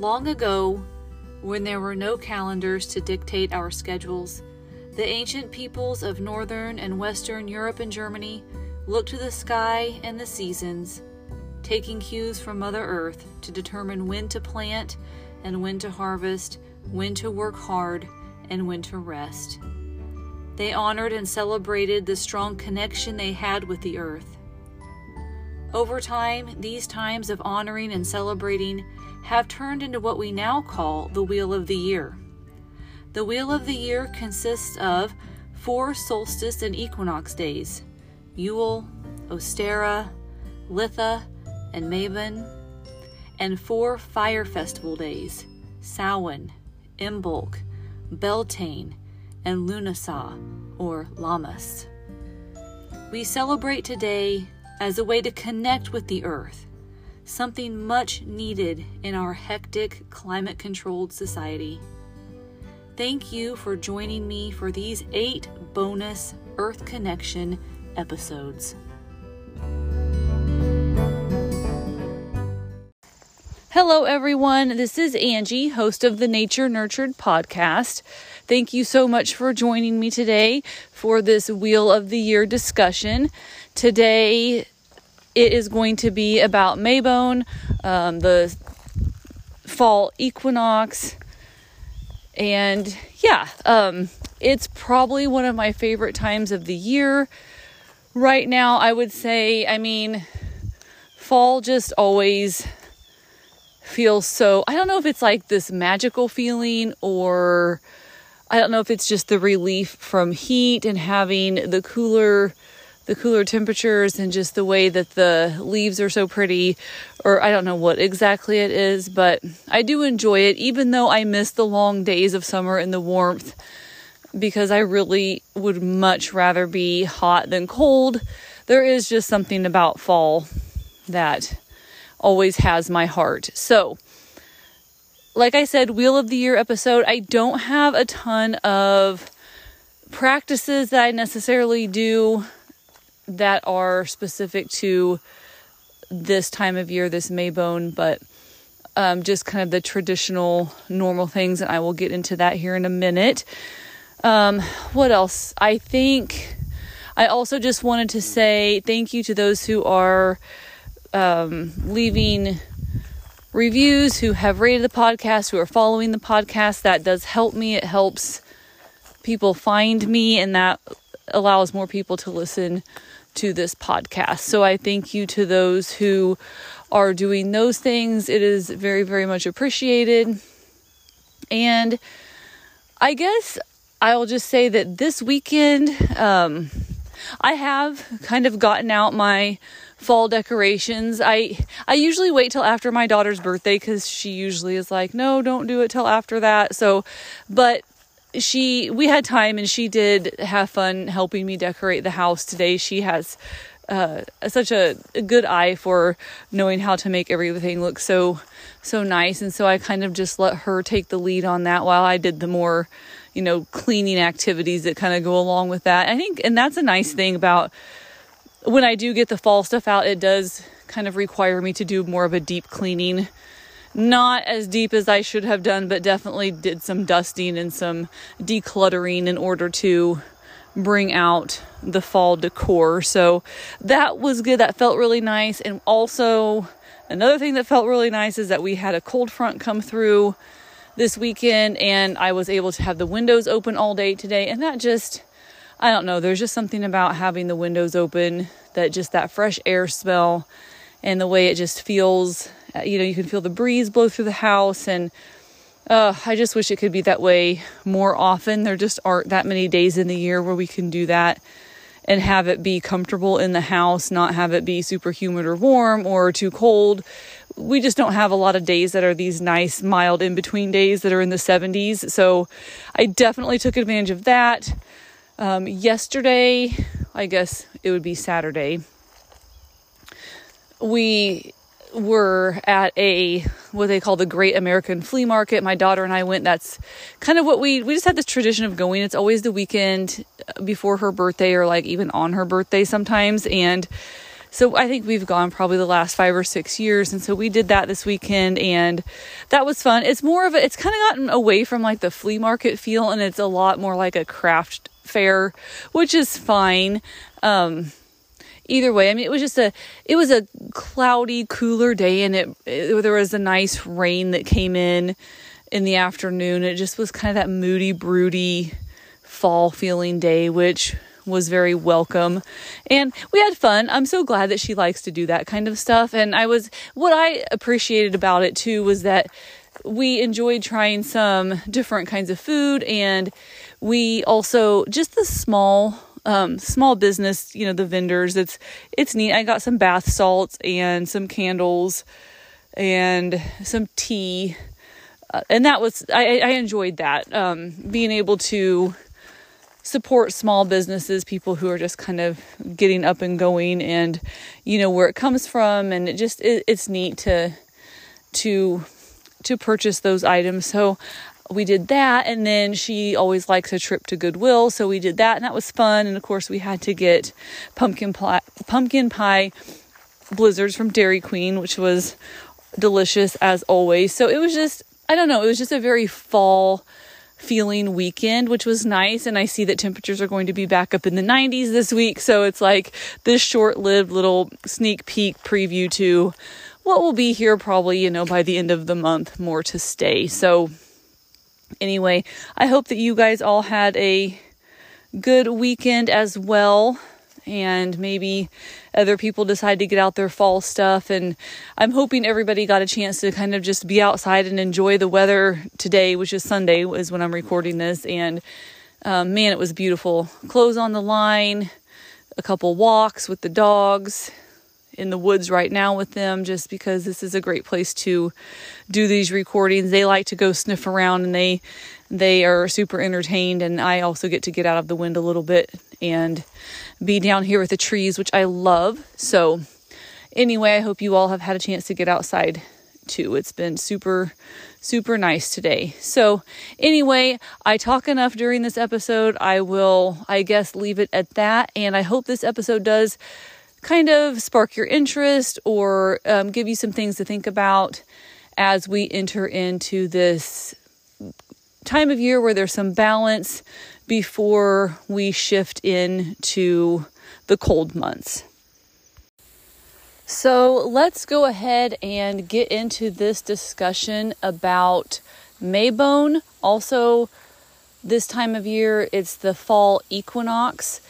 Long ago, when there were no calendars to dictate our schedules, the ancient peoples of northern and western Europe and Germany looked to the sky and the seasons, taking cues from Mother Earth to determine when to plant and when to harvest, when to work hard and when to rest. They honored and celebrated the strong connection they had with the earth. Over time, these times of honoring and celebrating have turned into what we now call the Wheel of the Year. The Wheel of the Year consists of four solstice and equinox days Yule, Ostara, Litha, and Mabon, and four fire festival days Samhain, Imbolc, Beltane, and Lughnasadh, or Lammas. We celebrate today as a way to connect with the earth, something much needed in our hectic, climate controlled society. Thank you for joining me for these eight bonus Earth Connection episodes. Hello, everyone. This is Angie, host of the Nature Nurtured podcast. Thank you so much for joining me today for this Wheel of the Year discussion. Today, it is going to be about Mabon, um, the fall equinox, and yeah, um, it's probably one of my favorite times of the year. Right now, I would say, I mean, fall just always feels so I don't know if it's like this magical feeling or I don't know if it's just the relief from heat and having the cooler the cooler temperatures and just the way that the leaves are so pretty or I don't know what exactly it is, but I do enjoy it even though I miss the long days of summer and the warmth because I really would much rather be hot than cold. There is just something about fall that always has my heart. So, like I said, Wheel of the Year episode, I don't have a ton of practices that I necessarily do that are specific to this time of year, this Mabon, but um, just kind of the traditional normal things, and I will get into that here in a minute. Um, what else? I think I also just wanted to say thank you to those who are um, leaving reviews, who have rated the podcast, who are following the podcast. That does help me. It helps people find me, and that allows more people to listen to this podcast. So I thank you to those who are doing those things. It is very, very much appreciated. And I guess I'll just say that this weekend, um, I have kind of gotten out my fall decorations. I I usually wait till after my daughter's birthday cuz she usually is like, "No, don't do it till after that." So, but she we had time and she did have fun helping me decorate the house today. She has uh, such a, a good eye for knowing how to make everything look so so nice and so I kind of just let her take the lead on that while I did the more you know cleaning activities that kind of go along with that. I think and that's a nice thing about when I do get the fall stuff out, it does kind of require me to do more of a deep cleaning. Not as deep as I should have done, but definitely did some dusting and some decluttering in order to bring out the fall decor. So that was good. That felt really nice. And also, another thing that felt really nice is that we had a cold front come through this weekend and I was able to have the windows open all day today. And that just I don't know, there's just something about having the windows open that just that fresh air smell and the way it just feels, you know, you can feel the breeze blow through the house and uh, I just wish it could be that way more often. There just aren't that many days in the year where we can do that and have it be comfortable in the house, not have it be super humid or warm or too cold. We just don't have a lot of days that are these nice, mild in between days that are in the 70s. So I definitely took advantage of that. Um, yesterday, I guess it would be Saturday, we were at a what they call the Great American Flea Market. My daughter and I went. That's kind of what we we just had this tradition of going. It's always the weekend before her birthday or like even on her birthday sometimes and so I think we've gone probably the last five or six years. And so we did that this weekend and that was fun. It's more of a, it's kind of gotten away from like the flea market feel and it's a lot more like a craft fair, which is fine. Um, either way, I mean, it was just a, it was a cloudy, cooler day and it, it there was a nice rain that came in in the afternoon. It just was kind of that moody, broody fall feeling day, which was very welcome and we had fun. I'm so glad that she likes to do that kind of stuff. And I was, what I appreciated about it too was that we enjoyed trying some different kinds of food and we also, just the small, um, small business, you know, the vendors, it's, it's neat. I got some bath salts and some candles and some tea. Uh, and that was, I, I enjoyed that. Um, being able to, support small businesses, people who are just kind of getting up and going and you know where it comes from and it just it, it's neat to to to purchase those items. So we did that and then she always likes a trip to Goodwill, so we did that and that was fun and of course we had to get pumpkin pie pumpkin pie blizzards from Dairy Queen, which was delicious as always. So it was just I don't know, it was just a very fall feeling weekend, which was nice. And I see that temperatures are going to be back up in the 90s this week. So it's like this short lived little sneak peek preview to what will be here probably, you know, by the end of the month, more to stay. So anyway, I hope that you guys all had a good weekend as well and maybe other people decide to get out their fall stuff. And I'm hoping everybody got a chance to kind of just be outside and enjoy the weather today, which is Sunday, is when I'm recording this. And um, man, it was beautiful. Clothes on the line, a couple walks with the dogs in the woods right now with them just because this is a great place to do these recordings. They like to go sniff around and they they are super entertained and I also get to get out of the wind a little bit and be down here with the trees, which I love. So, anyway, I hope you all have had a chance to get outside too. It's been super, super nice today. So, anyway, I talk enough during this episode. I will, I guess, leave it at that. And I hope this episode does kind of spark your interest or um, give you some things to think about as we enter into this time of year where there's some balance before we shift into the cold months. So let's go ahead and get into this discussion about Mabon. Also, this time of year, it's the fall equinox,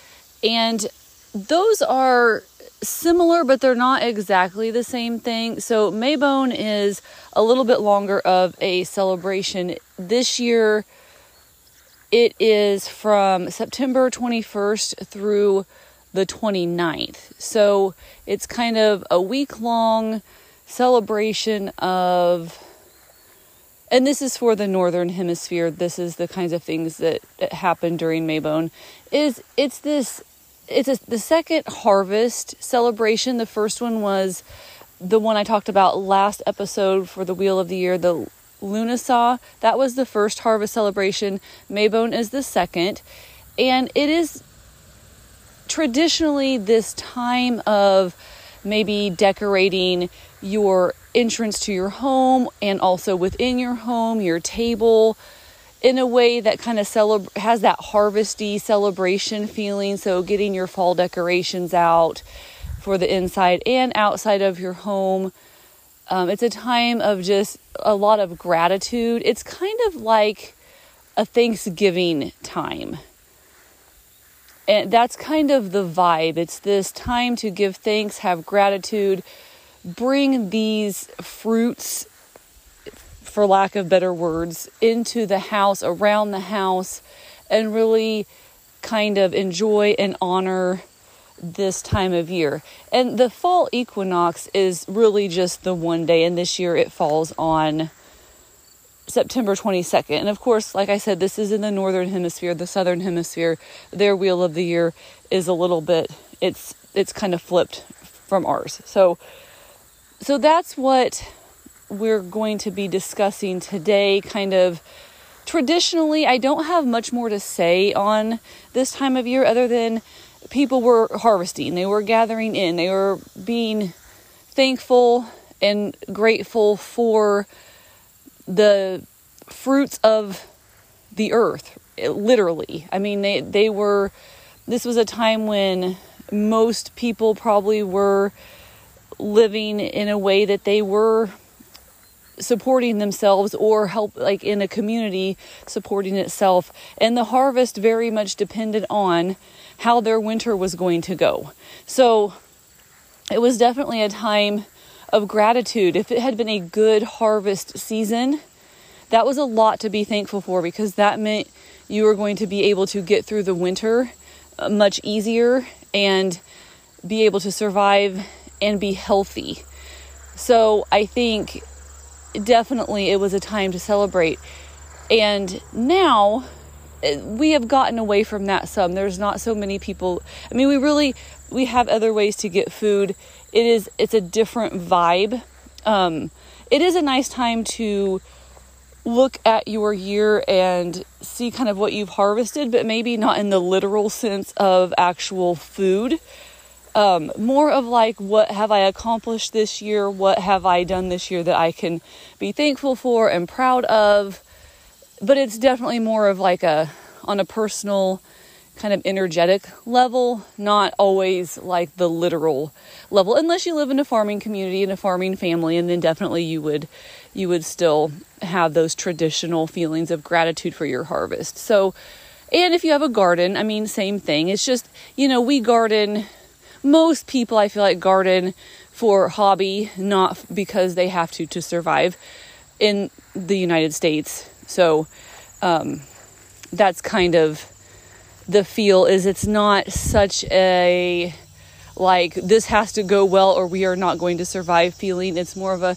and those are similar, but they're not exactly the same thing. So, Mabon is a little bit longer of a celebration. This year, it is from September 21st through the 29th. So it's kind of a week long celebration of and this is for the northern hemisphere this is the kinds of things that, that happen during Mabon is it's this it's a, the second harvest celebration the first one was the one i talked about last episode for the wheel of the year the Lughnasadh. That was the first harvest celebration. Mabon is the second. And it is traditionally this time of maybe decorating your entrance to your home and also within your home, your table in a way that kind of celeb- has that harvesty celebration feeling. So, getting your fall decorations out for the inside and outside of your home um, it's a time of just a lot of gratitude. It's kind of like a Thanksgiving time. And that's kind of the vibe. It's this time to give thanks, have gratitude, bring these fruits, for lack of better words, into the house, around the house, and really kind of enjoy and honor this time of year. And the fall equinox is really just the one day, and this year it falls on September 22nd. And of course, like I said, this is in the northern hemisphere, the southern hemisphere. Their wheel of the year is a little bit it's it's kind of flipped from ours. So so that's what we're going to be discussing today kind of traditionally I don't have much more to say on this time of year other than people were harvesting, they were gathering in, they were being thankful and grateful for the fruits of the earth, literally. I mean, they, they were, this was a time when most people probably were living in a way that they were supporting themselves or help like in a community supporting itself. And the harvest very much depended on how their winter was going to go. So it was definitely a time of gratitude. If it had been a good harvest season that was a lot to be thankful for because that meant you were going to be able to get through the winter uh, much easier and be able to survive and be healthy. So I think definitely it was a time to celebrate. And now uh, we have gotten away from that some. There's not so many people. I mean, we really we have other ways to get food. It is it's a different vibe. Um, it is a nice time to look at your year and see kind of what you've harvested, but maybe not in the literal sense of actual food. Um, more of like, what have I accomplished this year? What have I done this year that I can be thankful for and proud of? But it's definitely more of like a, on a personal, kind of energetic level, not always like the literal level, unless you live in a farming community and a farming family, and then definitely you would you would still have those traditional feelings of gratitude for your harvest. So, and if you have a garden, I mean, same thing. It's just, you know, we garden, most people I feel like garden for hobby, not because they have to to survive in the United States. So, um, that's kind of the feel is it's not such a like this has to go well or we are not going to survive feeling. It's more of a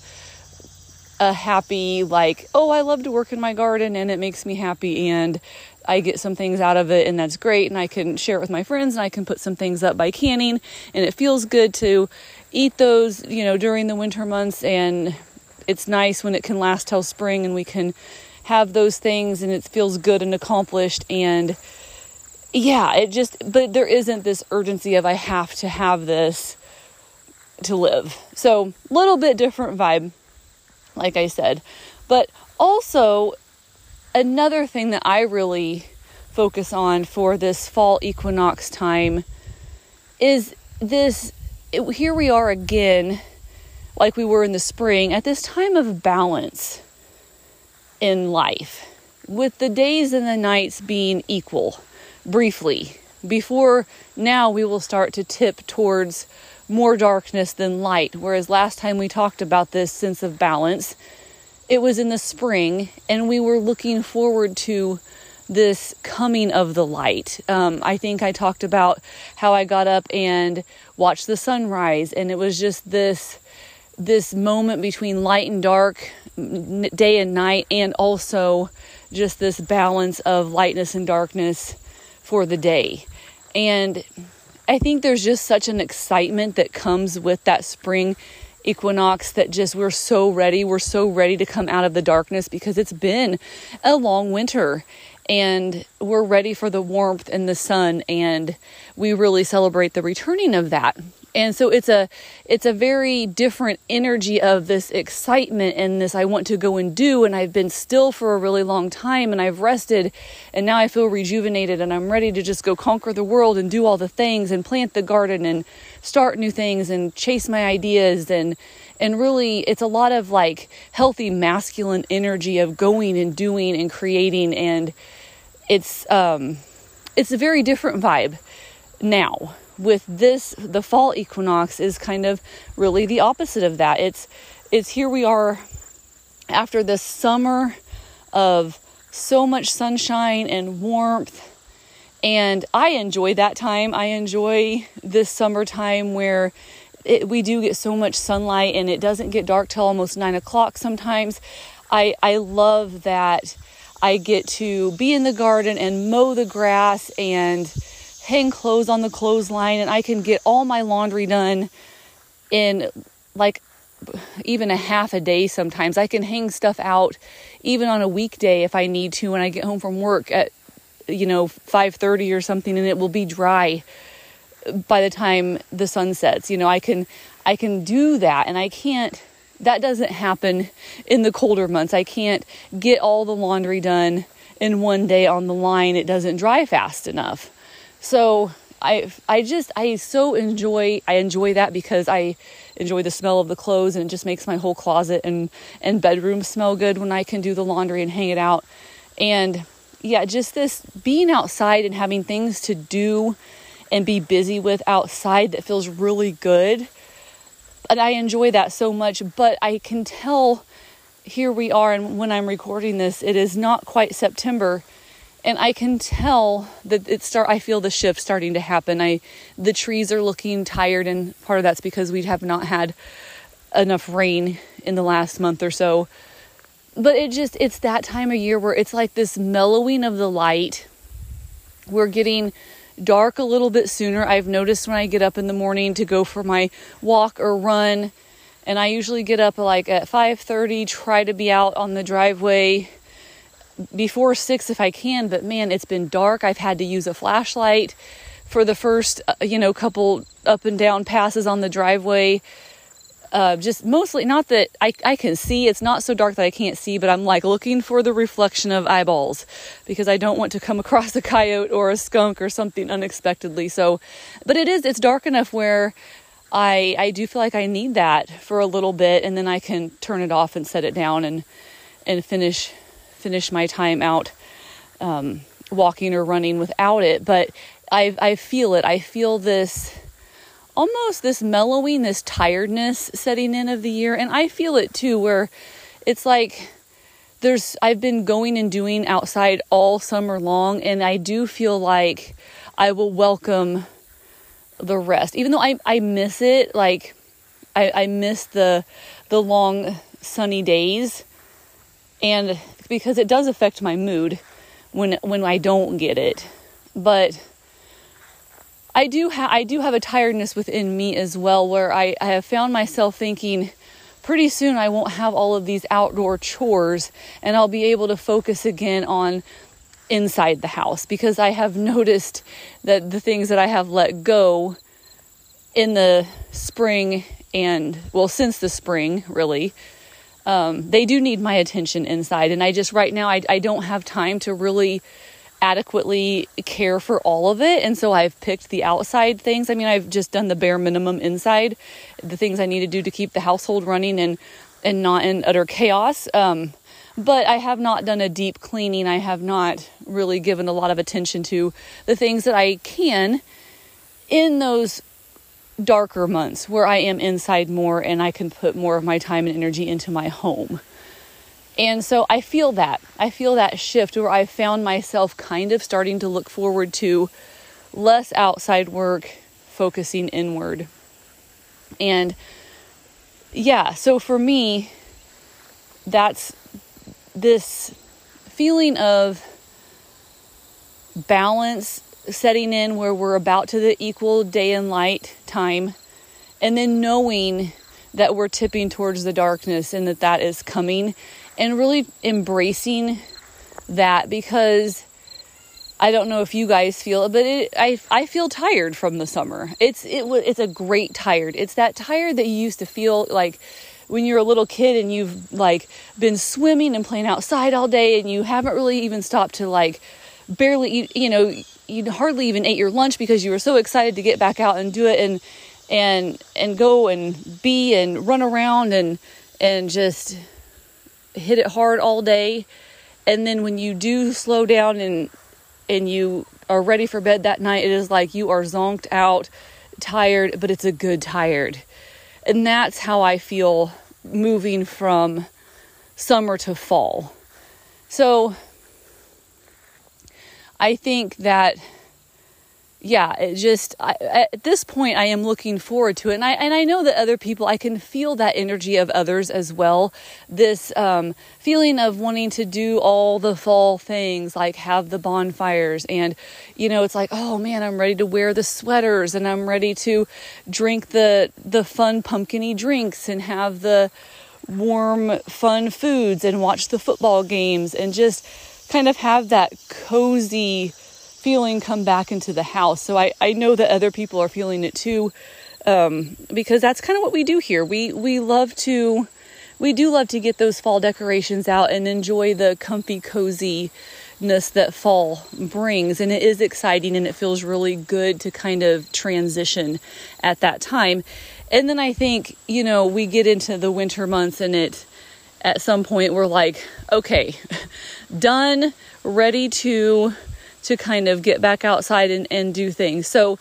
a happy like oh i love to work in my garden and it makes me happy and i get some things out of it and that's great and i can share it with my friends and i can put some things up by canning and it feels good to eat those you know during the winter months and it's nice when it can last till spring and we can have those things and it feels good and accomplished and yeah it just but there isn't this urgency of i have to have this to live so little bit different vibe like I said. But also, another thing that I really focus on for this fall equinox time is this it, here we are again, like we were in the spring, at this time of balance in life, with the days and the nights being equal briefly. Before now, we will start to tip towards more darkness than light. Whereas last time we talked about this sense of balance, it was in the spring, and we were looking forward to this coming of the light. Um, I think I talked about how I got up and watched the sunrise, and it was just this this moment between light and dark, day and night, and also just this balance of lightness and darkness for the day. And I think there's just such an excitement that comes with that spring equinox that just we're so ready. We're so ready to come out of the darkness because it's been a long winter and we're ready for the warmth and the sun and we really celebrate the returning of that and so it's a it's a very different energy of this excitement and this I want to go and do and I've been still for a really long time and I've rested and now I feel rejuvenated and I'm ready to just go conquer the world and do all the things and plant the garden and start new things and chase my ideas and and really it's a lot of like healthy masculine energy of going and doing and creating and it's um it's a very different vibe now with this the fall equinox is kind of really the opposite of that. It's it's here we are after this summer of so much sunshine and warmth. And i enjoy that time. I enjoy this summertime where it, we do get so much sunlight and it doesn't get dark till almost nine o'clock sometimes. I i love that i get to be in the garden and mow the grass and hang clothes on the clothesline and I can get all my laundry done in like even a half a day sometimes. I can hang stuff out even on a weekday if I need to when I get home from work at you know 5:30 or something and it will be dry by the time the sun sets. You know, I can I can do that and I can't that doesn't happen in the colder months. I can't get all the laundry done in one day on the line. It doesn't dry fast enough. So I I just I so enjoy I enjoy that because I enjoy the smell of the clothes and it just makes my whole closet and and bedroom smell good when I can do the laundry and hang it out. And yeah, just this being outside and having things to do and be busy with outside that feels really good. And I enjoy that so much, but I can tell here we are and when I'm recording this, it is not quite September and I can tell that it start I feel the shift starting to happen. I the trees are looking tired and part of that's because we have not had enough rain in the last month or so. But it just it's that time of year where it's like this mellowing of the light. We're getting dark a little bit sooner. I've noticed when I get up in the morning to go for my walk or run and I usually get up like at 5:30, try to be out on the driveway before 6 if I can, but man, it's been dark. I've had to use a flashlight for the first uh, you know couple up and down passes on the driveway. Uh, just mostly not that I, I can see it's not so dark that I can't see, but I'm like looking for the reflection of eyeballs because I don't want to come across a coyote or a skunk or something unexpectedly. So, but it is, it's dark enough where I, I do feel like I need that for a little bit and then I can turn it off and set it down and, and finish, finish my time out, um, walking or running without it. But I, I feel it. I feel this, almost this mellowing, this tiredness setting in of the year. And I feel it too, where it's like there's, I've been going and doing outside all summer long, and I do feel like I will welcome the rest. Even though I, I miss it, like I, I miss the the long sunny days and because it does affect my mood when when I don't get it. But I do have I do have a tiredness within me as well where I, I have found myself thinking pretty soon I won't have all of these outdoor chores and I'll be able to focus again on inside the house because I have noticed that the things that I have let go in the spring and well since the spring really um, they do need my attention inside and I just right now I, I don't have time to really adequately care for all of it. And so I've picked the outside things. I mean, I've just done the bare minimum inside, the things I need to do to keep the household running and, and not in utter chaos. Um, but I have not done a deep cleaning. I have not really given a lot of attention to the things that I can in those darker months where I am inside more and I can put more of my time and energy into my home. And so I feel that. I feel that shift where I found myself kind of starting to look forward to less outside work, focusing inward. And yeah, so for me, that's this feeling of balance setting in where we're about to the equal day and light time, and then knowing that we're tipping towards the darkness and that that is coming and really embracing that because I don't know if you guys feel it, but it, I I feel tired from the summer. It's it it's a great tired. It's that tired that you used to feel like when you're a little kid and you've like been swimming and playing outside all day and you haven't really even stopped to like barely eat, you know you hardly even ate your lunch because you were so excited to get back out and do it and and and go and be and run around and and just hit it hard all day. And then when you do slow down and and you are ready for bed that night it is like you are zonked out tired but it's a good tired. And that's how i feel moving from summer to fall. So i think that yeah, it just I, at this point I am looking forward to it, and I and I know that other people I can feel that energy of others as well. This um, feeling of wanting to do all the fall things, like have the bonfires, and you know it's like oh man, I'm ready to wear the sweaters, and I'm ready to drink the the fun pumpkiny drinks, and have the warm fun foods, and watch the football games, and just kind of have that cozy feeling come back into the house. So I, I know that other people are feeling it too, um, because that's kind of what we do here. We we love to we do love to get those fall decorations out and enjoy the comfy coziness that fall brings and it is exciting and it feels really good to kind of transition at that time. And then I think, you know, we get into the winter months and it at some point we're like, okay, done, ready to to kind of get back outside and, and do things. So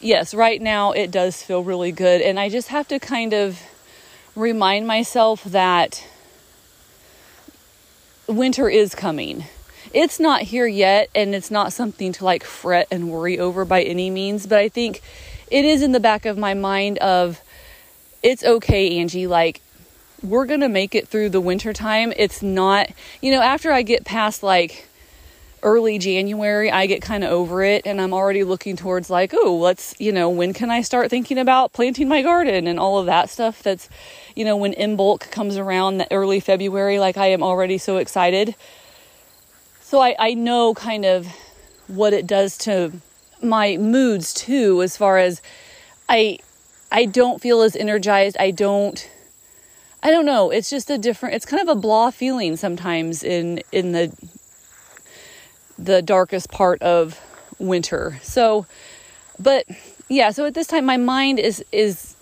yes, right now it does feel really good. And I just have to kind of remind myself that winter is coming. It's not here yet, and it's not something to like fret and worry over by any means, but I think it is in the back of my mind of it's okay, Angie, like we're going to make it through the winter time. It's not, you know, after I get past like early January, I get kind of over it and I'm already looking towards like, oh, let's, you know, when can I start thinking about planting my garden and all of that stuff that's, you know, when Imbolc comes around the early February, like I am already so excited. So I, I know kind of what it does to my moods too, as far as I I don't feel as energized. I don't I don't know. It's just a different it's kind of a blah feeling sometimes in in the the darkest part of winter. So but yeah, so at this time my mind is is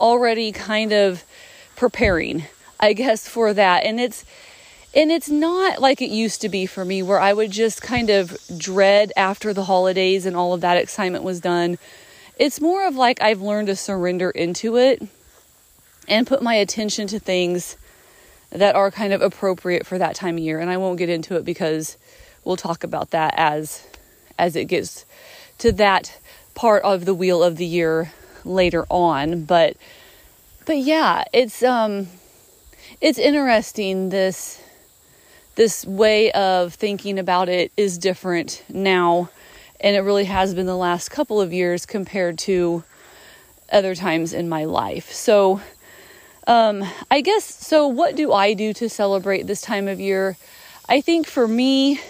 already kind of preparing, I guess for that. And it's and it's not like it used to be for me where I would just kind of dread after the holidays and all of that excitement was done. It's more of like I've learned to surrender into it and put my attention to things that are kind of appropriate for that time of year. And I won't get into it because we'll talk about that as as it gets to that part of the wheel of the year later on. But but yeah, it's um it's interesting this this way of thinking about it is different now and it really has been the last couple of years compared to other times in my life. So um, I guess so. What do I do to celebrate this time of year? I think for me,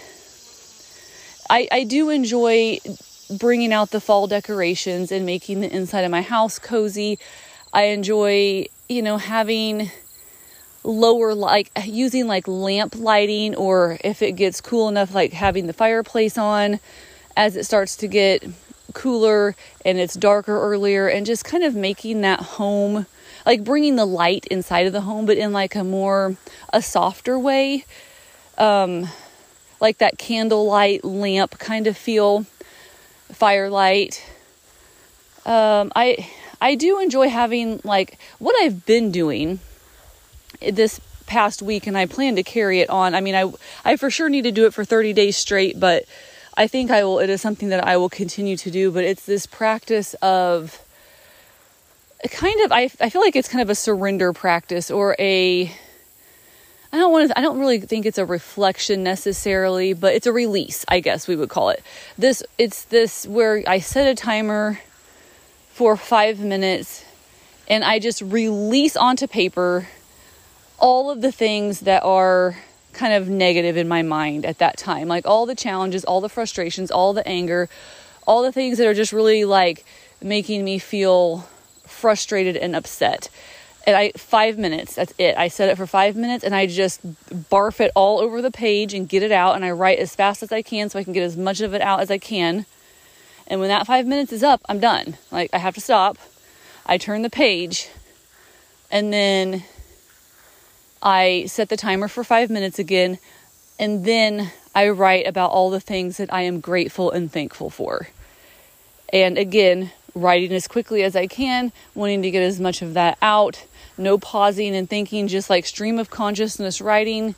I, I do enjoy bringing out the fall decorations and making the inside of my house cozy. I enjoy, you know, having lower like using like lamp lighting or if it gets cool enough like having the fireplace on as it starts to get cooler and it's darker earlier and just kind of making that home like bringing the light inside of the home, but in like a more a softer way, um, like that candlelight lamp kind of feel, firelight. Um, I I do enjoy having like what I've been doing this past week, and I plan to carry it on. I mean, I I for sure need to do it for 30 days straight, but I think I will. It is something that I will continue to do. But it's this practice of kind of I, I feel like it's kind of a surrender practice or a I don't want to I don't really think it's a reflection necessarily, but it's a release, I guess we would call it. This it's this where I set a timer for 5 minutes and I just release onto paper all of the things that are kind of negative in my mind at that time. Like all the challenges, all the frustrations, all the anger, all the things that are just really like making me feel frustrated and upset. And I, five minutes, that's it. I set it for five minutes and I just barf it all over the page and get it out. And I write as fast as I can so I can get as much of it out as I can. And when that five minutes is up, I'm done. Like, I have to stop. I turn the page and then I set the timer for five minutes again. And then I write about all the things that I am grateful and thankful for. And again, writing as quickly as I can, wanting to get as much of that out, no pausing and thinking, just like stream of consciousness writing.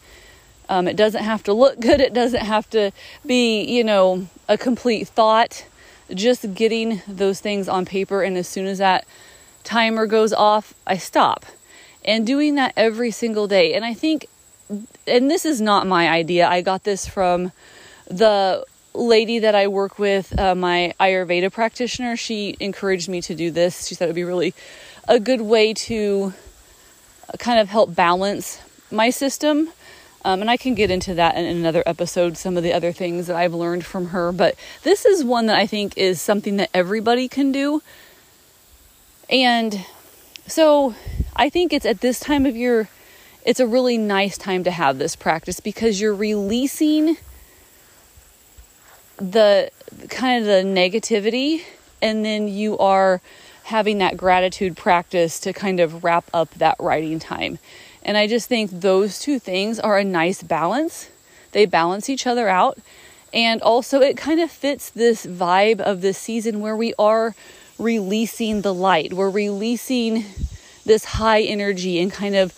Um, it doesn't have to look good, it doesn't have to be, you know, a complete thought. Just getting those things on paper, and as soon as that timer goes off, I stop. And doing that every single day. And I think, and this is not my idea, I got this from the lady that I work with, uh, my Ayurveda practitioner, she encouraged me to do this. She said it would be really a good way to kind of help balance my system. Um, and I can get into that in another episode, some of the other things that I've learned from her. But this is one that I think is something that everybody can do. And so I think it's at this time of year, it's a really nice time to have this practice because you're releasing the kind of the negativity and then you are having that gratitude practice to kind of wrap up that writing time. And I just think those two things are a nice balance. They balance each other out. And also, it kind of fits this vibe of this season where we are releasing the light. We're releasing this high energy and kind of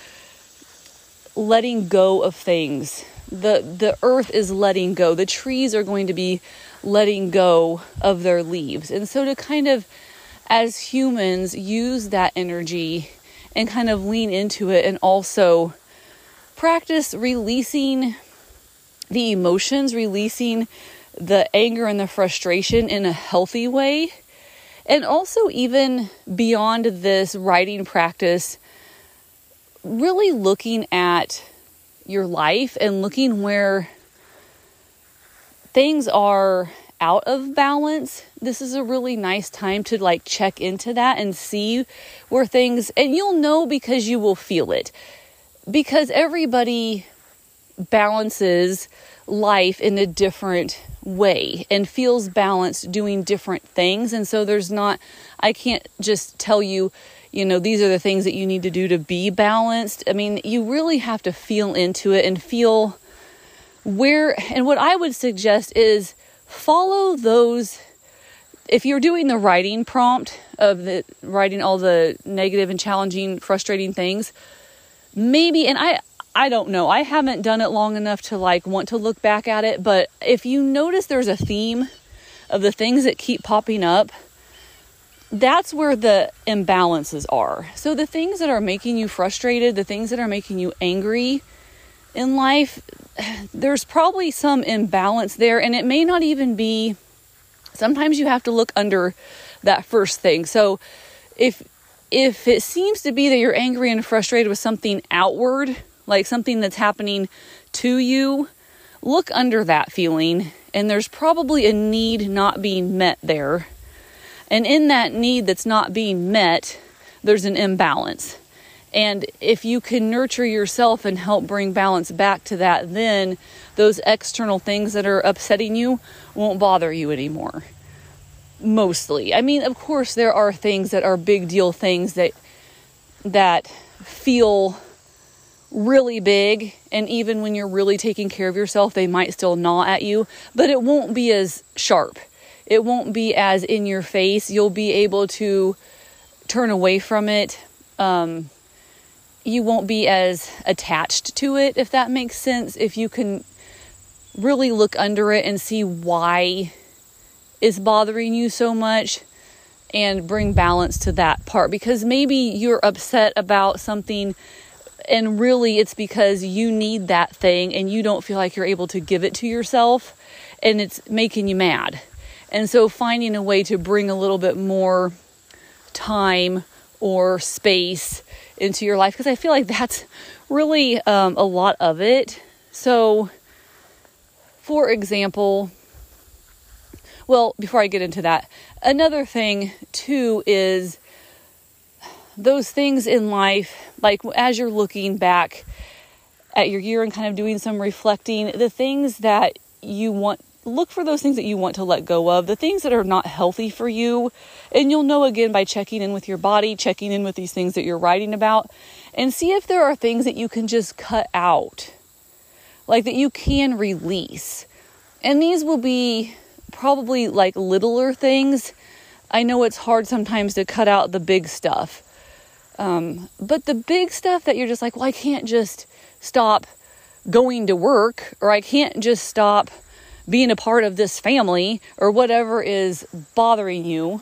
letting go of things. The, the earth is letting go. The trees are going to be letting go of their leaves. And so, to kind of, as humans, use that energy and kind of lean into it and also practice releasing the emotions, releasing the anger and the frustration in a healthy way. And also, even beyond this writing practice, really looking at your life and looking where things are out of balance, this is a really nice time to like check into that and see where things, and you'll know because you will feel it. Because everybody balances life in a different way and feels balanced doing different things. And so there's not, I can't just tell you, you know, these are the things that you need to do to be balanced. I mean, you really have to feel into it and feel where, and what I would suggest is follow those if you're doing the writing prompt of the writing all the negative and challenging frustrating things maybe and i i don't know i haven't done it long enough to like want to look back at it but if you notice there's a theme of the things that keep popping up that's where the imbalances are so the things that are making you frustrated the things that are making you angry in life there's probably some imbalance there, and it may not even be. Sometimes you have to look under that first thing. So if if it seems to be that you're angry and frustrated with something outward, like something that's happening to you, look under that feeling, and there's probably a need not being met there. And in that need that's not being met, there's an imbalance. And if you can nurture yourself and help bring balance back to that, then those external things that are upsetting you won't bother you anymore. Mostly. I mean, of course there are things that are big deal things that that feel really big and even when you're really taking care of yourself, they might still gnaw at you, but it won't be as sharp. It won't be as in your face. You'll be able to turn away from it. Um, you won't be as attached to it, if that makes sense. If you can really look under it and see why is bothering you so much and bring balance to that part because maybe you're upset about something and really it's because you need that thing and you don't feel like you're able to give it to yourself and it's making you mad. And so finding a way to bring a little bit more time or space into your life because I feel like that's really um, a lot of it. So, for example, well, before I get into that, another thing too is those things in life, like as you're looking back at your year and kind of doing some reflecting, the things that you want look for those things that you want to let go of, the things that are not healthy for you. And you'll know again by checking in with your body, checking in with these things that you're writing about, and see if there are things that you can just cut out, like that you can release. And these will be probably like littler things. I know it's hard sometimes to cut out the big stuff. Um, but the big stuff that you're just like, well, I can't just stop going to work or I can't just stop being a part of this family or whatever is bothering you,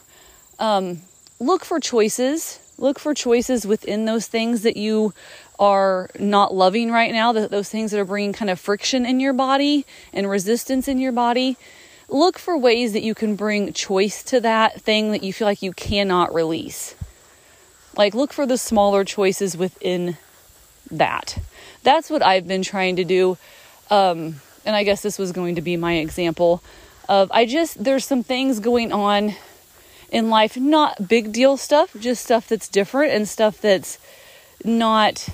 um, look for choices. Look for choices within those things that you are not loving right now, those things that are bringing kind of friction in your body and resistance in your body. Look for ways that you can bring choice to that thing that you feel like you cannot release. Like, look for the smaller choices within that. that's what I've been trying to do. Um, and I guess this was going to be my example of I just, there's some things going on in life, not big deal stuff, just stuff that's different and stuff that's not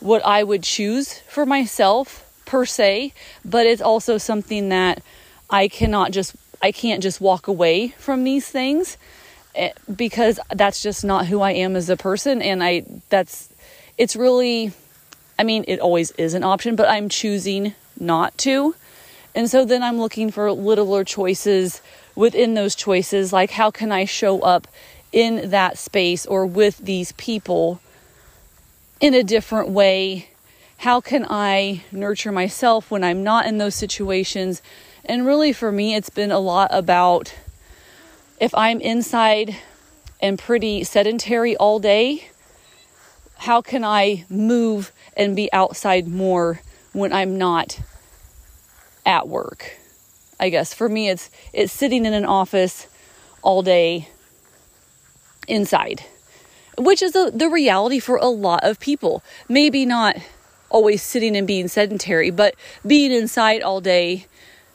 what I would choose for myself per se, but it's also something that I cannot just I can't just walk away from these things eh, because that's just not who I am as a person and I that's it's really I mean it always is an option, but I'm choosing not to. And so then I'm looking for littler choices within those choices like how can I show up in that space or with these people in a different way how can I nurture myself when I'm not in those situations? And really, for me, it's been a lot about if I'm inside and pretty sedentary all day, how can I move and be outside more when I'm not at work? I guess for me, it's it's sitting in an office all day inside, which is a, the reality for a lot of people. Maybe not always sitting and being sedentary, but being inside all day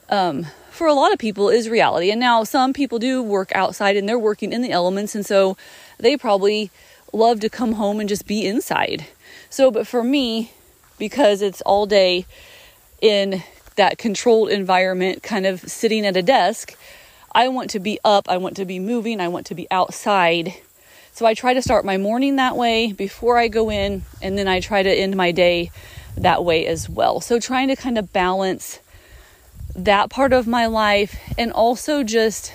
um, for a lot of people is reality. And now some people do work outside and they're working in the elements, and so they probably love to come home and just be inside. So, but for me, because it's all day in that controlled environment, kind of sitting at a desk, I want to be up, I want to be moving, I want to be outside. So I try to start my morning that way before I go in, and then I try to end my day that way as well. So trying to kind of balance that part of my life and also just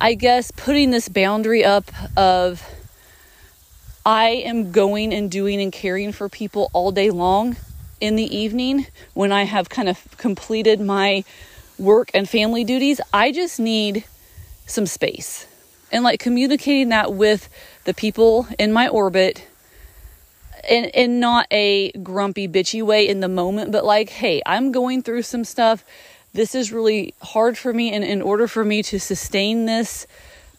I guess putting this boundary up of I am going and doing and caring for people all day long in the evening when I have kind of completed my work and family duties. I just need some space and like communicating that with the people in my orbit in, in not a grumpy bitchy way in the moment but like hey i'm going through some stuff this is really hard for me and in order for me to sustain this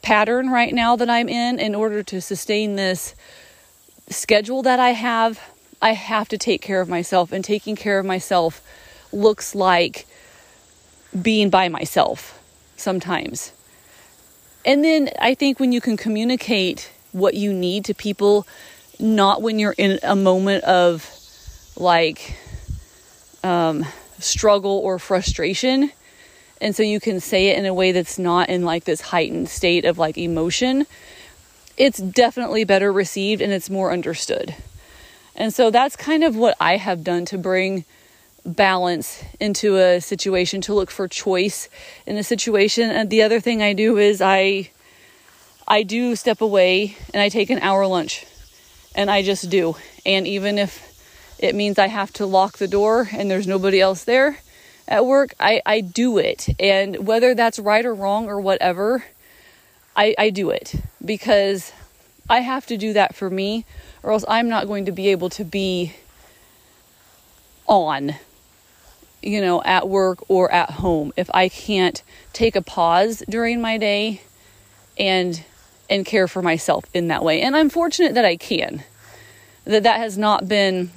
pattern right now that i'm in in order to sustain this schedule that i have i have to take care of myself and taking care of myself looks like being by myself sometimes and then I think when you can communicate what you need to people, not when you're in a moment of like um, struggle or frustration. And so you can say it in a way that's not in like this heightened state of like emotion. It's definitely better received and it's more understood. And so that's kind of what I have done to bring balance into a situation, to look for choice in a situation. And the other thing I do is I I do step away and I take an hour lunch. And I just do. And even if it means I have to lock the door and there's nobody else there at work, I, I do it. And whether that's right or wrong or whatever, I, I do it because I have to do that for me, or else I'm not going to be able to be on you know, at work or at home. If I can't take a pause during my day and and care for myself in that way. And I'm fortunate that I can. That that has not been,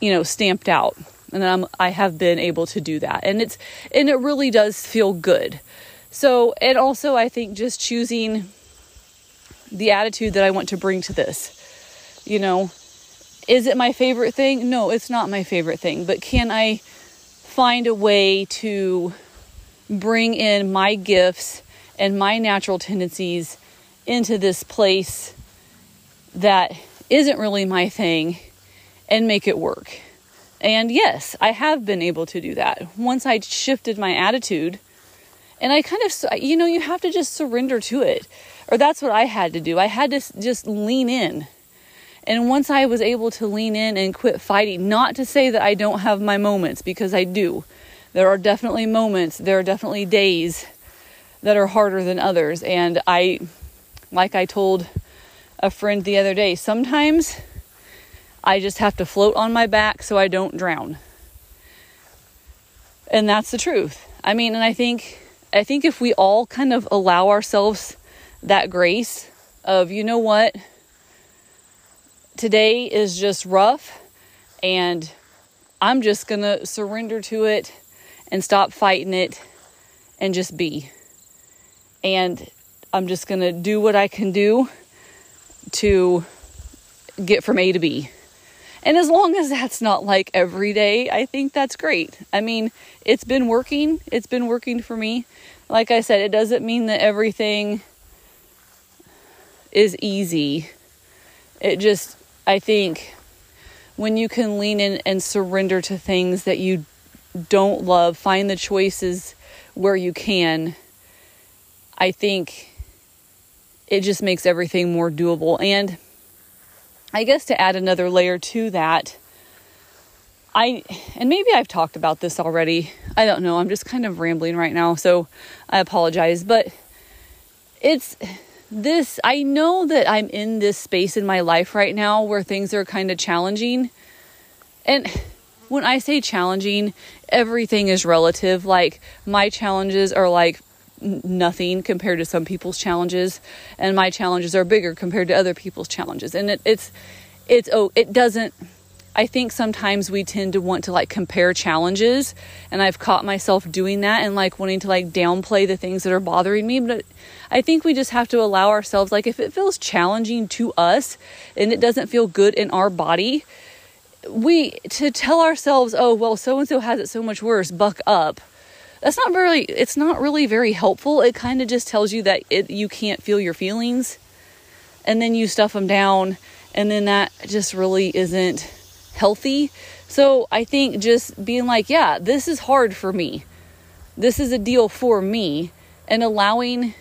you know, stamped out. And I'm I have been able to do that. And it's and it really does feel good. So, and also I think just choosing the attitude that I want to bring to this. You know, is it my favorite thing? No, it's not my favorite thing, but can I find a way to bring in my gifts and my natural tendencies into this place that isn't really my thing and make it work. And yes, I have been able to do that. Once I shifted my attitude, and I kind of, you know, you have to just surrender to it. Or that's what I had to do. I had to just lean in and once I was able to lean in and quit fighting, not to say that I don't have my moments, because I do. There are definitely moments, there are definitely days that are harder than others. And I, like I told a friend the other day, sometimes I just have to float on my back so I don't drown. And that's the truth. I mean, and I think I think if we all kind of allow ourselves that grace of, you know what? today is just rough and I'm just going to surrender to it and stop fighting it and just be. And I'm just going to do what I can do to get from A to B. And as long as that's not like every day, I think that's great. I mean, it's been working. It's been working for me. Like I said, it doesn't mean that everything is easy. It just, I think, when you can lean in and surrender to things that you don't love, find the choices where you can, I think it just makes everything more doable. And I guess to add another layer to that, I and maybe I've talked about this already. I don't know. I'm just kind of rambling right now, so I apologize, but it's this I know that I'm in this space in my life right now where things are kind of challenging. And when I say challenging, everything is relative. Like my challenges are like nothing compared to some people's challenges and my challenges are bigger compared to other people's challenges. And it, it's it's oh it doesn't i think sometimes we tend to want to like compare challenges and i've caught myself doing that and like wanting to like downplay the things that are bothering me but i think we just have to allow ourselves like if it feels challenging to us and it doesn't feel good in our body we to tell ourselves oh well so and so has it so much worse buck up that's not really it's not really very helpful. It kind of just tells you that it, you can't feel your feelings. And then you stuff them down and then that just really isn't healthy. So i think just being like yeah this is hard for me. This is a deal for me and allowing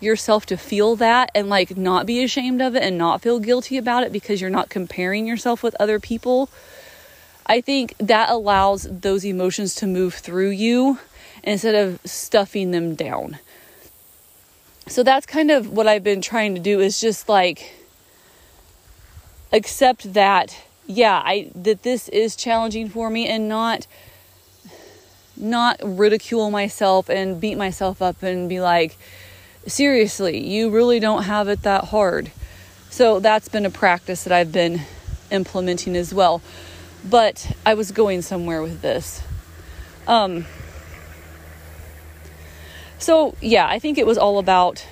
yourself to feel that and like not be ashamed of it and not feel guilty about it because you're not comparing yourself with other people i think that allows those emotions to move through you instead of stuffing them down. So that's kind of what I've been trying to do is just like accept that yeah, I that this is challenging for me and not not ridicule myself and beat myself up and be like seriously, you really don't have it that hard. So that's been a practice that I've been implementing as well. But I was going somewhere with this. Um so, yeah, I think it was all about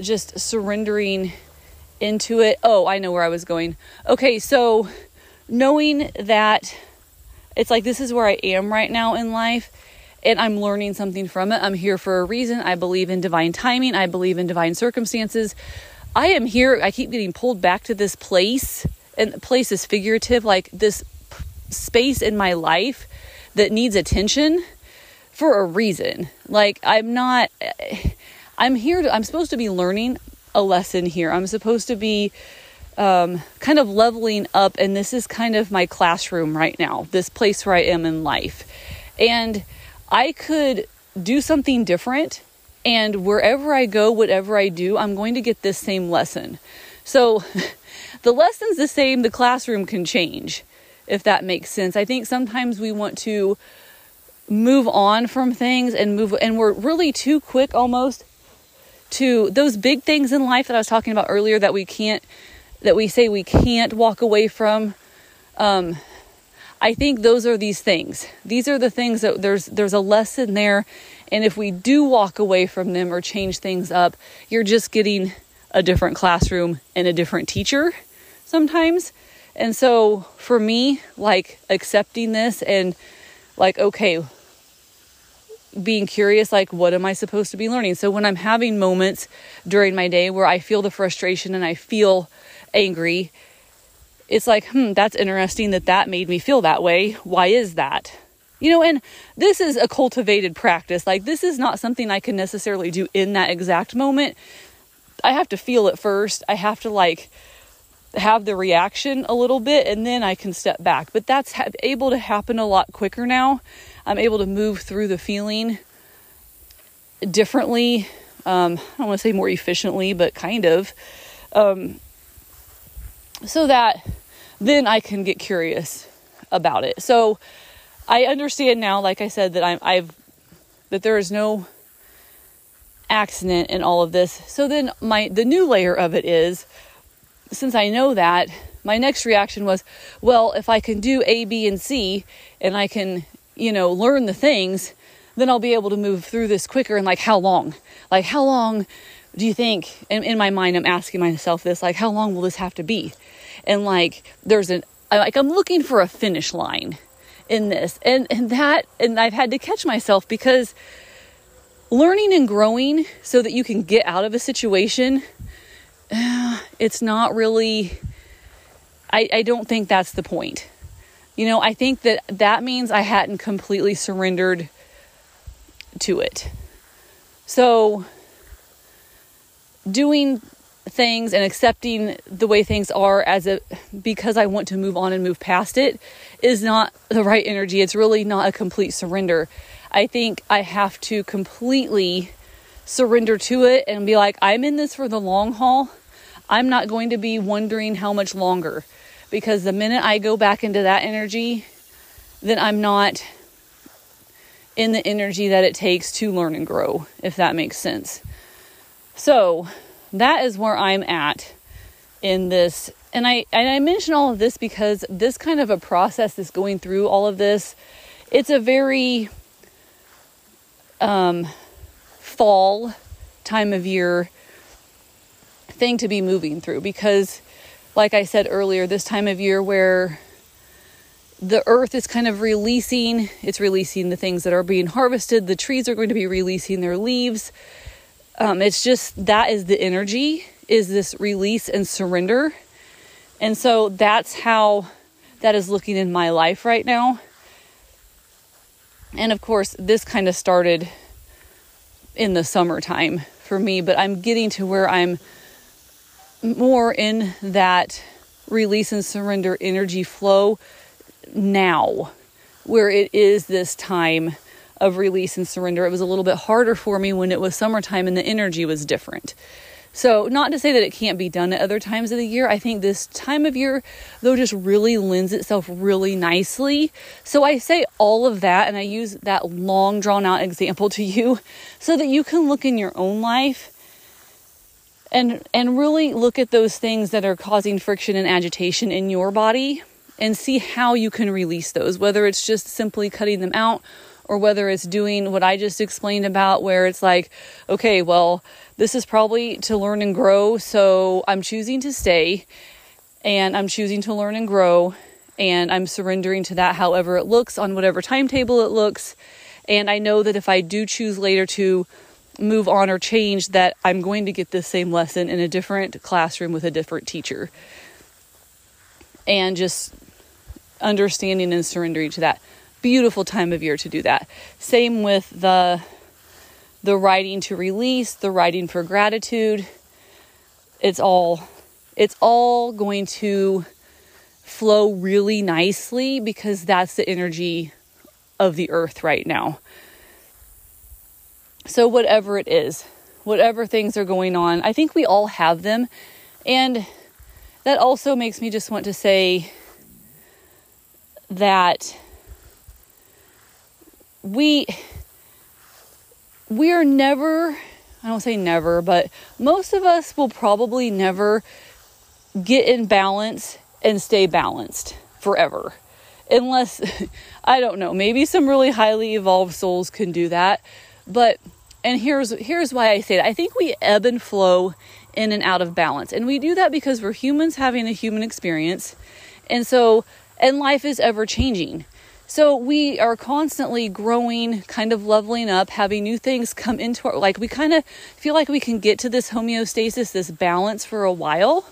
just surrendering into it. Oh, I know where I was going. Okay, so knowing that it's like this is where I am right now in life and I'm learning something from it. I'm here for a reason. I believe in divine timing, I believe in divine circumstances. I am here. I keep getting pulled back to this place, and the place is figurative, like this p- space in my life that needs attention for a reason. Like, I'm not, I'm here to, I'm supposed to be learning a lesson here. I'm supposed to be um, kind of leveling up, and this is kind of my classroom right now, this place where I am in life. And I could do something different, and wherever I go, whatever I do, I'm going to get this same lesson. So the lesson's the same, the classroom can change, if that makes sense. I think sometimes we want to move on from things and move and we're really too quick almost to those big things in life that I was talking about earlier that we can't that we say we can't walk away from um I think those are these things. These are the things that there's there's a lesson there and if we do walk away from them or change things up, you're just getting a different classroom and a different teacher sometimes. And so for me, like accepting this and like okay, being curious like what am i supposed to be learning? So when i'm having moments during my day where i feel the frustration and i feel angry it's like hmm that's interesting that that made me feel that way. Why is that? You know and this is a cultivated practice. Like this is not something i can necessarily do in that exact moment. I have to feel it first. I have to like have the reaction a little bit and then i can step back. But that's ha- able to happen a lot quicker now I'm able to move through the feeling differently. Um, I don't want to say more efficiently, but kind of. Um, so that then I can get curious about it. So I understand now, like I said, that I'm, I've that there is no accident in all of this. So then my the new layer of it is since I know that, my next reaction was, well, if I can do A, B, and C and I can, you know, learn the things, then I'll be able to move through this quicker. And like, how long? Like, how long do you think? And in my mind, I'm asking myself this, like, how long will this have to be? And like, there's an, like, I'm looking for a finish line in this. And, and that, and I've had to catch myself because learning and growing so that you can get out of a situation, it's not really, I, I don't think that's the point. You know, I think that that means I hadn't completely surrendered to it. So, doing things and accepting the way things are as a because I want to move on and move past it is not the right energy. It's really not a complete surrender. I think I have to completely surrender to it and be like, I'm in this for the long haul. I'm not going to be wondering how much longer because the minute I go back into that energy, then I'm not in the energy that it takes to learn and grow, if that makes sense. So, that is where I'm at in this. And I and I mention all of this because this kind of a process is going through all of this. It's a very um, fall time of year thing to be moving through because, like I said earlier, this time of year where the earth is kind of releasing, it's releasing the things that are being harvested, the trees are going to be releasing their leaves. Um, it's just that is the energy, is this release and surrender. And so that's how that is looking in my life right now. And of course, this kind of started in the summertime for me, but I'm getting to where I'm more in that release and surrender energy flow now, where it is this time of release and surrender. It was a little bit harder for me when it was summertime and the energy was different. So, not to say that it can't be done at other times of the year. I think this time of year, though, just really lends itself really nicely. So, I say all of that and I use that long drawn out example to you so that you can look in your own life and and really look at those things that are causing friction and agitation in your body and see how you can release those whether it's just simply cutting them out or whether it's doing what I just explained about where it's like okay well this is probably to learn and grow. So I'm choosing to stay and I'm choosing to learn and grow. And I'm surrendering to that however it looks on whatever timetable it looks. And I know that if I do choose later to move on or change, that I'm going to get the same lesson in a different classroom with a different teacher. And just understanding and surrendering to that. Beautiful time of year to do that. Same with the the writing to release, the writing for gratitude. It's all it's all going to flow really nicely because that's the energy of the earth right now. So whatever it is, whatever things are going on, I think we all have them and that also makes me just want to say that we we are never, I don't say never, but most of us will probably never get in balance and stay balanced forever. Unless, I don't know, maybe some really highly evolved souls can do that. But, and here's, here's why I say that. I think we ebb and flow in and out of balance. And we do that because we're humans having a human experience. And so, and life is ever changing. So we are constantly growing, kind of leveling up, having new things come into our like we kind of feel like we can get to this homeostasis, this balance for a while.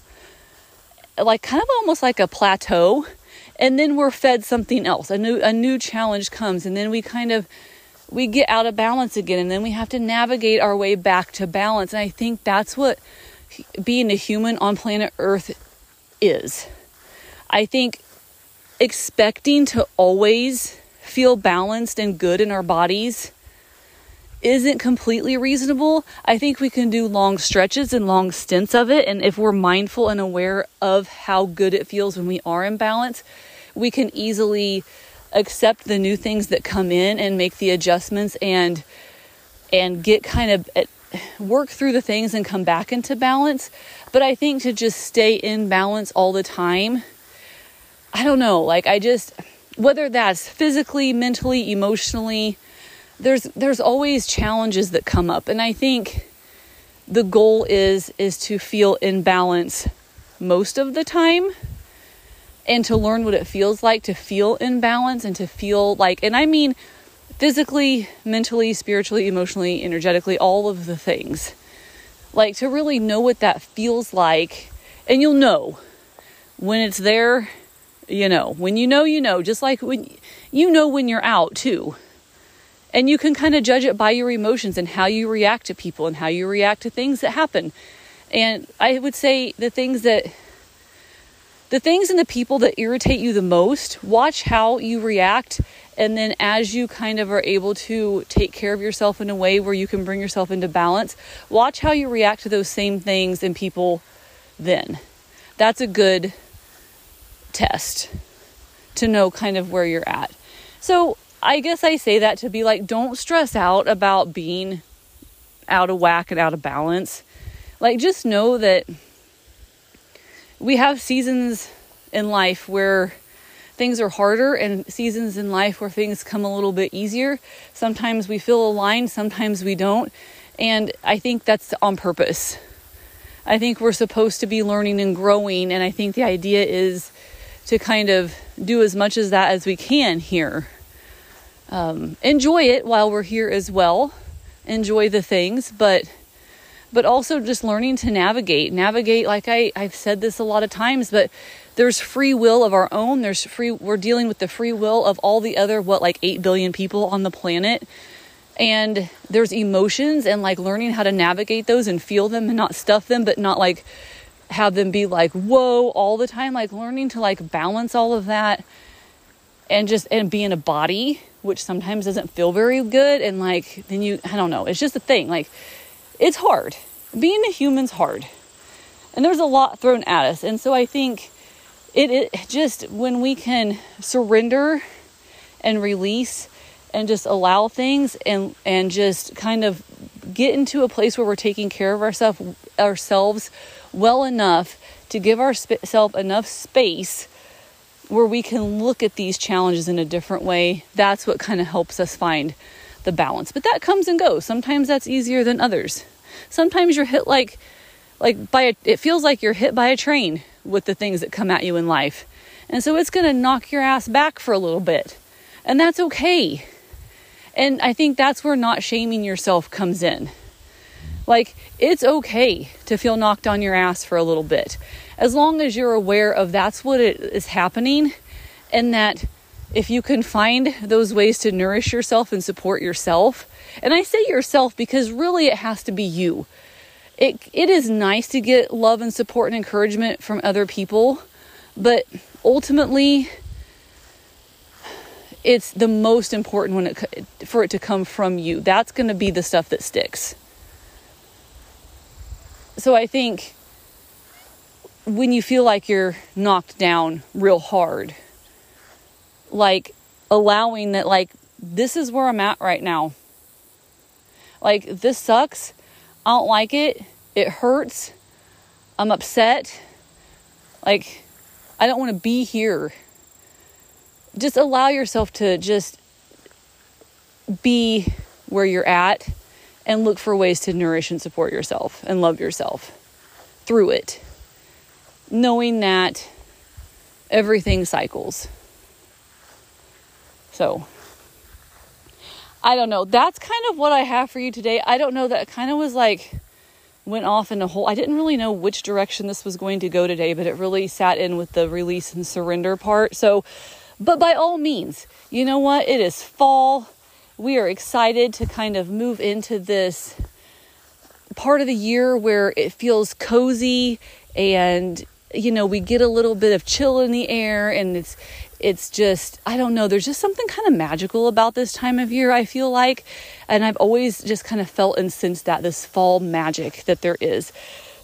Like kind of almost like a plateau. And then we're fed something else. A new a new challenge comes and then we kind of we get out of balance again and then we have to navigate our way back to balance. And I think that's what being a human on planet Earth is. I think expecting to always feel balanced and good in our bodies isn't completely reasonable. I think we can do long stretches and long stints of it. And if we're mindful and aware of how good it feels when we are in balance, we can easily accept the new things that come in and make the adjustments and and get kind of eh, work through the things and come back into balance. But I think to just stay in balance all the time, I don't know, like I just whether that's physically, mentally, emotionally, there's there's always challenges that come up. And I think the goal is is to feel in balance most of the time and to learn what it feels like to feel in balance and to feel like and I mean physically, mentally, spiritually, emotionally, energetically, all of the things. Like to really know what that feels like and you'll know when it's there, you know. When you know, you know, just like when you know when you're out too. And you can kind of judge it by your emotions and how you react to people and how you react to things that happen. And I would say the things that the things and the people that irritate you the most, watch how you react. And then, as you kind of are able to take care of yourself in a way where you can bring yourself into balance, watch how you react to those same things and people then. That's a good test to know kind of where you're at. So, I guess I say that to be like, don't stress out about being out of whack and out of balance. Like, just know that we have seasons in life where things are harder and seasons in life where things come a little bit easier. Sometimes we feel aligned, sometimes we don't. And I think that's on purpose. I think we're supposed to be learning and growing. And I think the idea is to kind of do as much as that as we can here. Um, enjoy it while we're here as well. Enjoy the things, but but also just learning to navigate. Navigate, like I, I've said this a lot of times, but there's free will of our own. There's free, we're dealing with the free will of all the other, what, like 8 billion people on the planet. And there's emotions and like learning how to navigate those and feel them and not stuff them, but not like have them be like, whoa, all the time. Like learning to like balance all of that and just, and be in a body, which sometimes doesn't feel very good. And like, then you, I don't know, it's just a thing. Like, it's hard. Being a human's hard. And there's a lot thrown at us. And so I think it, it just when we can surrender and release and just allow things and and just kind of get into a place where we're taking care of ourselves ourselves well enough to give ourselves enough space where we can look at these challenges in a different way that's what kind of helps us find the balance. But that comes and goes. Sometimes that's easier than others. Sometimes you're hit like like by a, it feels like you're hit by a train with the things that come at you in life. And so it's going to knock your ass back for a little bit. And that's okay. And I think that's where not shaming yourself comes in. Like, it's okay to feel knocked on your ass for a little bit. As long as you're aware of that's what it is happening and that if you can find those ways to nourish yourself and support yourself, and I say yourself because really it has to be you. It, it is nice to get love and support and encouragement from other people, but ultimately, it's the most important when it for it to come from you. That's going to be the stuff that sticks. So I think when you feel like you're knocked down real hard, like allowing that, like, this is where I'm at right now. Like, this sucks. I don't like it. It hurts. I'm upset. Like, I don't want to be here. Just allow yourself to just be where you're at and look for ways to nourish and support yourself and love yourself through it. Knowing that everything cycles. So, I don't know. That's kind of what I have for you today. I don't know. That kind of was like, went off in a whole. I didn't really know which direction this was going to go today, but it really sat in with the release and surrender part. So, but by all means, you know what? It is fall. We are excited to kind of move into this part of the year where it feels cozy and you know we get a little bit of chill in the air and it's it's just i don't know there's just something kind of magical about this time of year i feel like. And i've always just kind of felt and sensed that this fall magic that there is.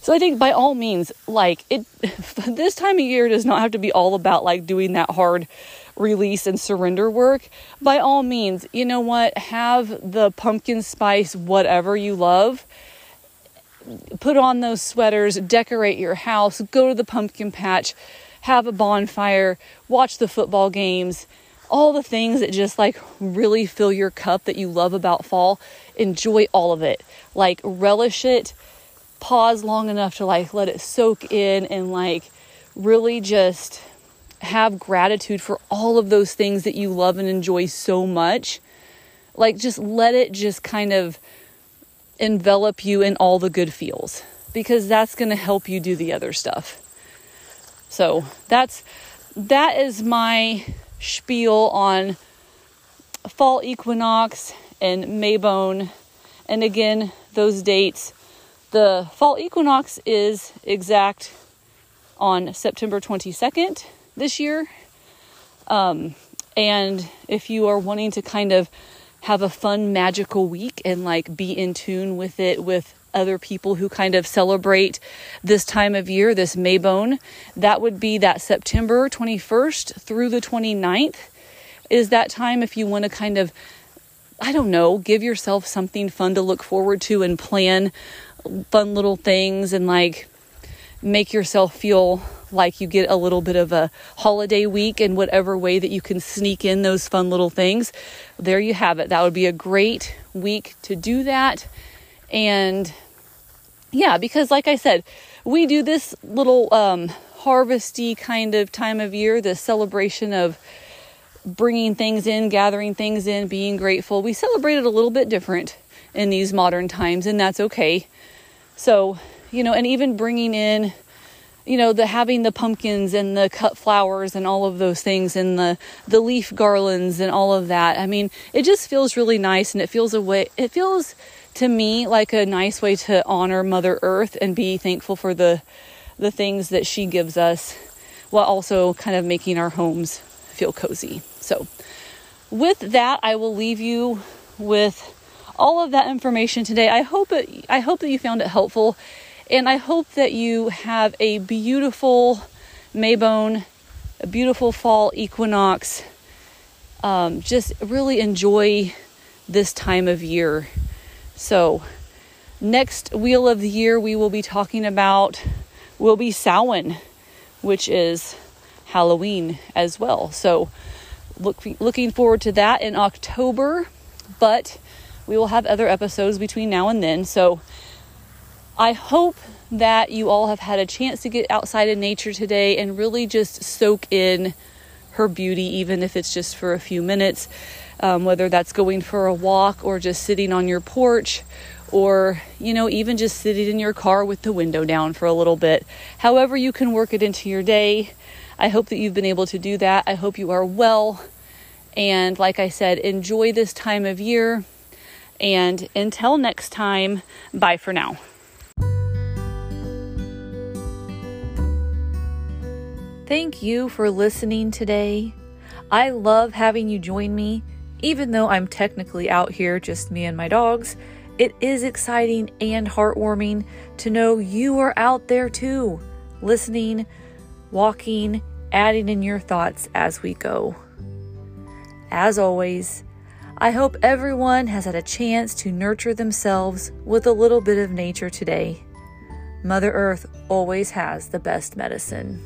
So i think by all means like it this time of year does not have to be all about like doing that hard release and surrender work. By all means you know what? Have the pumpkin spice whatever you love. Put on those sweaters, decorate your house, go to the pumpkin patch, have a bonfire, watch the football games, all the things that just like really fill your cup that you love about fall. Enjoy all of it. Like relish it. Pause long enough to like let it soak in and like really just have gratitude for all of those things that you love and enjoy so much. Like just let it just kind of envelop you in all the good feels because that's going to help you do the other stuff. So, that's that is my spiel on fall equinox and Mabon. And again, those dates. The fall equinox is exact on September 22nd this year. Um, and if you are wanting to kind of have a fun, magical week and like be in tune with it with other people who kind of celebrate this time of year, this Mabon. That would be that September 21st through the 29th is that time if you want to kind of I don't know, give yourself something fun to look forward to and plan fun little things and like make yourself feel like you get a little bit of a holiday week in whatever way that you can sneak in those fun little things. There you have it. That would be a great week to do that. And yeah, because like I said, we do this little um, harvesty kind of time of year, the celebration of bringing things in, gathering things in, being grateful. We celebrate it a little bit different in these modern times, and that's okay. So, you know, and even bringing in you know the having the pumpkins and the cut flowers and all of those things and the the leaf garlands and all of that i mean it just feels really nice and it feels a way it feels to me like a nice way to honor mother earth and be thankful for the the things that she gives us while also kind of making our homes feel cozy so with that i will leave you with all of that information today i hope it i hope that you found it helpful and I hope that you have a beautiful Mabon a beautiful fall equinox. Um, just really enjoy this time of year. So, next wheel of the year, we will be talking about will be Samhain, which is Halloween as well. So, look, looking forward to that in October, but we will have other episodes between now and then. So, I hope that you all have had a chance to get outside in nature today and really just soak in her beauty, even if it's just for a few minutes, um, whether that's going for a walk or just sitting on your porch or, you know, even just sitting in your car with the window down for a little bit. However, you can work it into your day. I hope that you've been able to do that. I hope you are well. And like I said, enjoy this time of year. And until next time, bye for now. Thank you for listening today. I love having you join me, even though I'm technically out here, just me and my dogs. It is exciting and heartwarming to know you are out there too, listening, walking, adding in your thoughts as we go. As always, I hope everyone has had a chance to nurture themselves with a little bit of nature today. Mother Earth always has the best medicine.